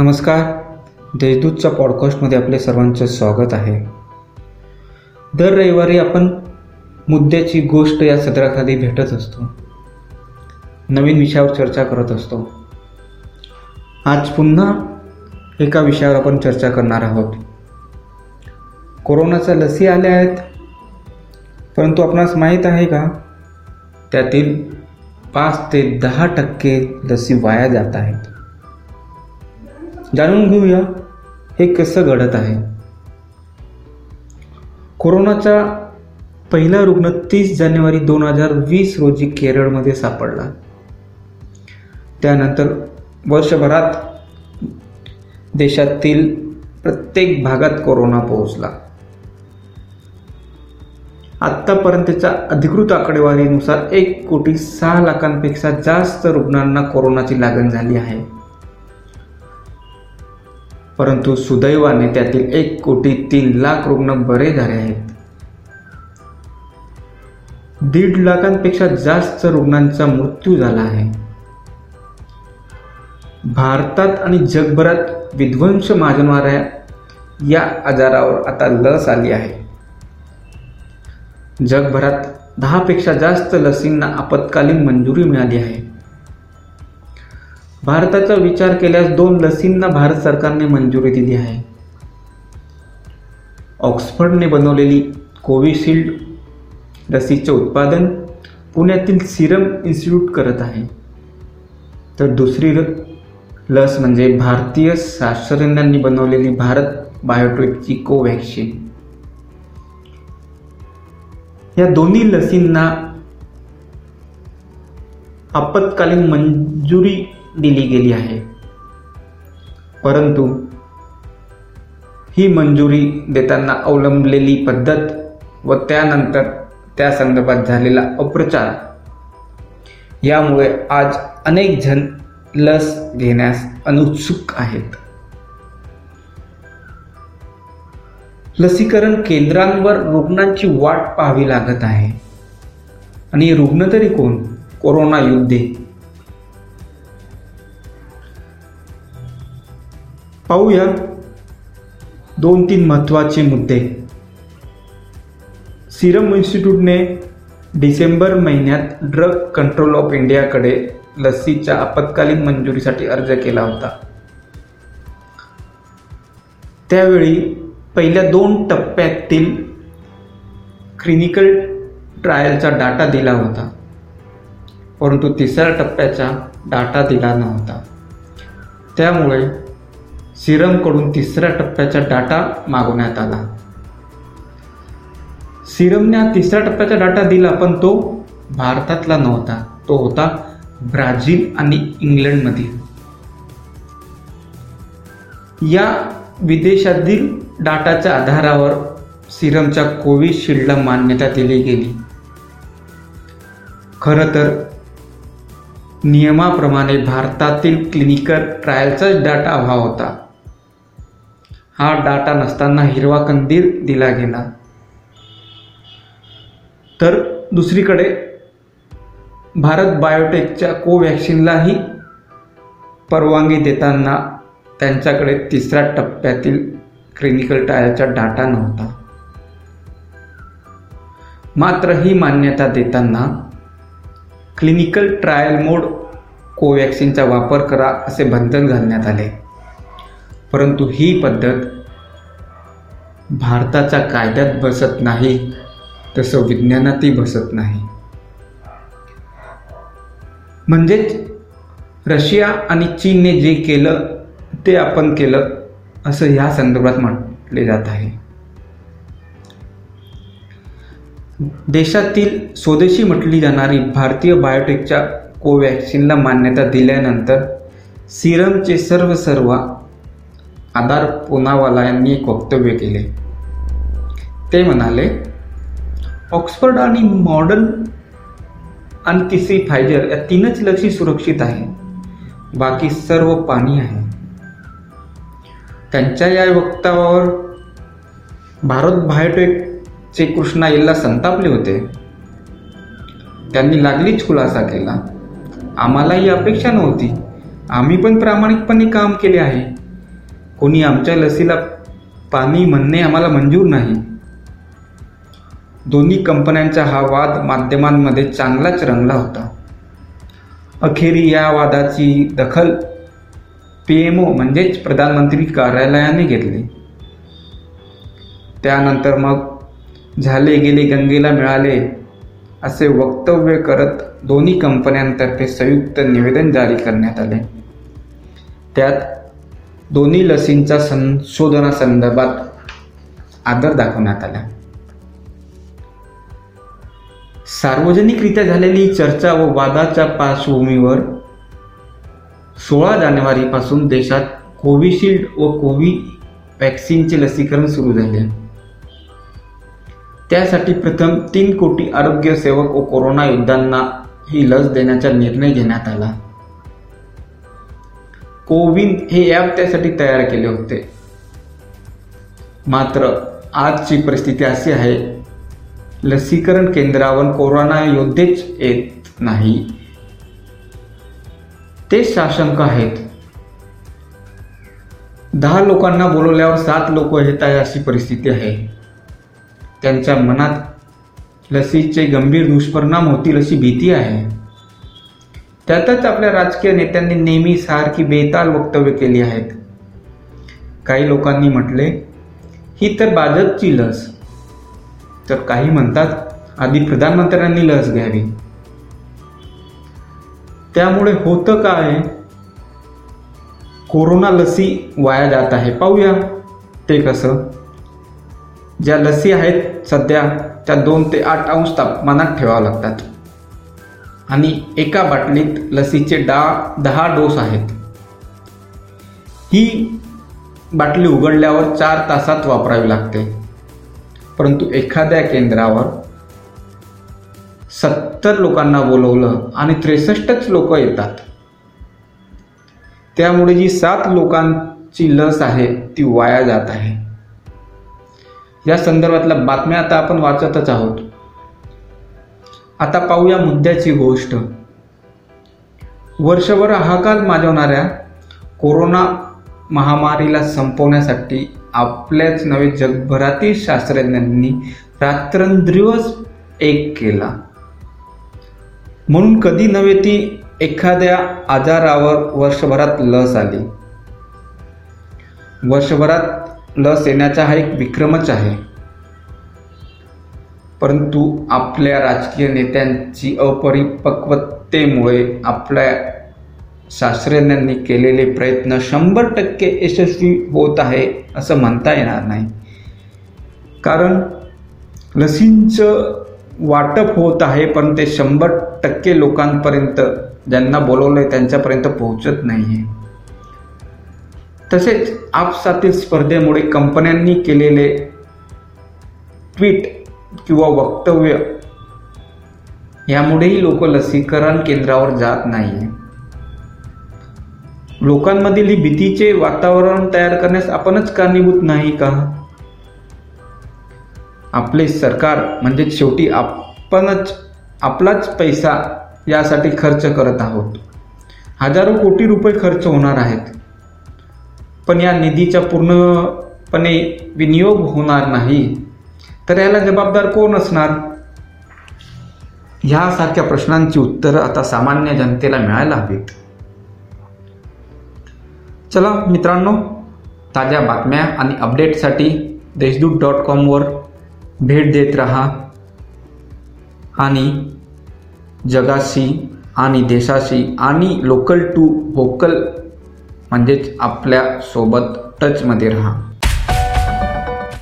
नमस्कार. देशदूतच्या पॉडकास्टमध्ये आपले सर्वांचे स्वागत आहे. दर रविवारी आपण मुद्द्याची गोष्ट या सदराखाली भेटत असतो. नवीन विषयावर चर्चा करत असतो. आज पुन्हा एका विषयावर आपण चर्चा करणार आहोत. कोरोनाच्या लसी आल्या आहेत. परंतु आपणास माहीत आहे का? त्यातील पाच ते दहा टक्के लसी वाया जात आहेत. जाणून घेऊया हे कसं घडत आहे. कोरोनाचा पहिला रुग्ण तीस जानेवारी दोन हजार वीस रोजी केरळमध्ये सापडला. त्यानंतर वर्षभरात देशातील प्रत्येक भागात कोरोना पोहोचला. आत्तापर्यंतच्या अधिकृत आकडेवारीनुसार एक कोटी सहा लाखांपेक्षा जास्त रुग्णांना कोरोनाची लागण झाली आहे. परंतु सुदैवाने त्यातील एक कोटी तीन लाख रुग्ण बरे झाले आहेत. दीड लाखांपेक्षा जास्त रुग्णांचा मृत्यू झाला आहे. भारतात आणि जगभरात विध्वंस माजणाऱ्या या आजारावर आता लस आली आहे. जगभरात दहापेक्षा जास्त लसींना आपत्कालीन मंजुरी मिळाली आहे. भारताचा विचार केल्यास दोन लसींना भारत सरकारने मंजुरी दिली आहे. ऑक्सफर्डने बनवलेली कोविशिल्ड लसीचे उत्पादन पुण्यातील सिरम इन्स्टिट्यूट करत आहे. तर दुसरी लस म्हणजे भारतीय शास्त्रज्ञांनी बनवलेली भारत बायोटेकची कोव्हॅक्सिन. या दोन्ही लसींना आपत्कालीन मंजुरी दिली गेली आहे. परंतु ही मंजुरी देताना अवलंबलेली पद्धत व त्यानंतर त्या संदर्भात झालेला अप्रचार यामुळे आज अनेक जण लस घेण्यास अनुत्सुक आहेत. लसीकरण केंद्रांवर रुग्णांची वाट पाहावी लागत आहे. आणि रुग्ण तरी कोण? कोरोना युद्धे. पाहूया दोन तीन महत्त्वाचे मुद्दे. सिरम इन्स्टिट्यूटने डिसेंबर महिन्यात ड्रग कंट्रोल ऑफ इंडियाकडे लसीच्या आपत्कालीन मंजुरीसाठी अर्ज केला होता. त्यावेळी पहिल्या दोन टप्प्यातील क्लिनिकल ट्रायलचा डाटा दिला होता परंतु तिसऱ्या टप्प्याचा डाटा दिला नव्हता. त्यामुळे सिरमकडून तिसऱ्या टप्प्याचा डाटा मागवण्यात आला. सिरमने तिसऱ्या टप्प्याचा डाटा दिला पण तो भारतातला नव्हता. तो होता ब्राझील आणि इंग्लंडमधील. या विदेशातील डाटाच्या आधारावर सिरमच्या कोविशिल्डला मान्यता दिली गेली. खरं तर नियमाप्रमाणे भारतातील क्लिनिकल ट्रायलचाच डाटा हवा होता. हा डाटा नसताना हिरवा कंदील दिला गेला. तर दुसरीकडे भारत बायोटेकच्या कोवॅक्सिनलाही परवानगी देताना त्यांच्याकडे तिसऱ्या टप्प्यातील क्लिनिकल ट्रायलचा डाटा नव्हता. मात्र ही मान्यता देताना क्लिनिकल ट्रायल मोड कोवॅक्सिनचा वापर करा असे बंधन घालण्यात आले. परंतु ही पद्धत भारताच्या कायद्यात बसत नाही तसं विज्ञानातही बसत नाही. म्हणजेच रशिया आणि चीनने जे केलं ते आपण केलं असं ह्या संदर्भात म्हटले जात आहे. देशातील स्वदेशी म्हटली जाणारी भारतीय बायोटेकच्या कोवॅक्सिनला मान्यता दिल्यानंतर सिरमचे सर्व सर्व आधार पुनावाला यांनी एक वक्तव्य केले. ते म्हणाले ऑक्सफर्ड आणि मॉडर्न आणि तिसरी फायजर या तीनच लसी सुरक्षित आहे बाकी सर्व पाणी आहे. त्यांच्या या वक्तव्यावर भारत बायोटेकचे कृष्णा इल्ला संतापले होते. त्यांनी लागलीच खुलासा केला. आम्हाला ही अपेक्षा नव्हती. आम्ही पण प्रामाणिकपणे काम केले आहे. कोणी आमच्या लसीला पाणी म्हणणे आम्हाला मंजूर नाही. दोन्ही कंपन्यांचा हा वाद माध्यमांमध्ये चांगलाच रंगला होता. अखेरी या वादाची दखल पी एम ओ म्हणजेच प्रधानमंत्री कार्यालयाने घेतली. त्यानंतर मग झाले गेले गंगेला मिळाले असे वक्तव्य करत दोन्ही कंपन्यांतर्फे संयुक्त निवेदन जारी करण्यात आले. त्यात दोन्ही लसींच्या संशोधनासंदर्भात आदर दाखवण्यात आला. सार्वजनिकरित्या झालेली चर्चा व वादाच्या पार्श्वभूमीवर सोळा जानेवारीपासून देशात कोविशिल्ड व कोवी वॅक्सिनचे लसीकरण सुरू झाले. त्यासाठी प्रथम तीन कोटी आरोग्य सेवक व कोरोना योद्ध्यांना ही लस देण्याचा निर्णय घेण्यात आला. कोविन हे ॲप त्यासाठी तयार केले होते. मात्र आजची परिस्थिती अशी आहे लसीकरण केंद्रावर कोरोना योद्धेच येत नाही. ते साशंक आहेत. दहा लोकांना बोलवल्यावर सात लोक येत आहे अशी परिस्थिती आहे. त्यांच्या मनात लसीचे गंभीर दुष्परिणाम होतील अशी भीती आहे. त्यातच आपल्या राजकीय नेत्यांनी नेहमी सारखी बेताल वक्तव्य केली आहेत. काही लोकांनी म्हटले ही तर भाजपची लस. तर काही म्हणतात आधी प्रधानमंत्र्यांनी लस घ्यावी. त्यामुळे होतं काय? कोरोना लसी वाया जात आहे. पाहूया ते कसं. ज्या लसी आहेत सध्या त्या दोन ते आठ अंश तापमानात ठेवाव्या लागतात. आणि एका बाटलीत लसीचे डा दहा डोस आहेत. ही बाटली उघडल्यावर चार तासात वापरावी लागते. परंतु एखाद्या केंद्रावर सत्तर लोकांना बोलवलं आणि त्रेसष्टच लोक येतात. त्यामुळे जी सात लोकांची लस आहे ती वाया जात आहे. या संदर्भातल्या बातम्या आता आपण वाचतच आहोत. आता पाहूया मुद्द्याची गोष्ट. वर्षभर हाकाल माजवणाऱ्या कोरोना महामारीला संपवण्यासाठी आपल्याच नव्हे जगभरातील शास्त्रज्ञांनी रात्रंदिवस एक केला. म्हणून कधी नव्हे ती एखाद्या आजारावर वर्षभरात लस आली. वर्षभरात लस येण्याचा हा एक विक्रमच आहे. परंतु आपल्या राजकीय नेत्यांची अपरिपक्वतेमुळे आपल्या शास्त्रज्ञांनी केलेले प्रयत्न शंभर टक्के यशस्वी होत आहे असं म्हणता येणार नाही. कारण लसींचं वाटप होत आहे पण ते शंभर टक्के लोकांपर्यंत ज्यांना बोलवलं आहे त्यांच्यापर्यंत पोहोचत नाही आहे तसेच आपसातील स्पर्धेमुळे कंपन्यांनी केलेले ट्विट किंवा वक्तव्य. यामुळेही लोक लसीकरण केंद्रावर जात नाही लोकांमधील ही भीतीचे वातावरण तयार करण्यास आपणच कारणीभूत नाही का? आपले सरकार म्हणजे शेवटी आपणच आपलाच पैसा यासाठी खर्च करत आहोत. हजारो कोटी रुपये खर्च होणार आहेत. पण या निधीचा पूर्णपणे विनियोग होणार नाही. तर याला जबाबदार कोण असणार? ह्यासारख्या प्रश्नांची उत्तरं आता सामान्य जनतेला मिळायला हवीत. चला मित्रांनो ताज्या बातम्या आणि अपडेटसाठी देशदूत डॉट कॉमवर भेट देत राहा. आणि जगाशी आणि देशाशी आणि लोकल टू व्होकल म्हणजेच आपल्यासोबत टचमध्ये राहा.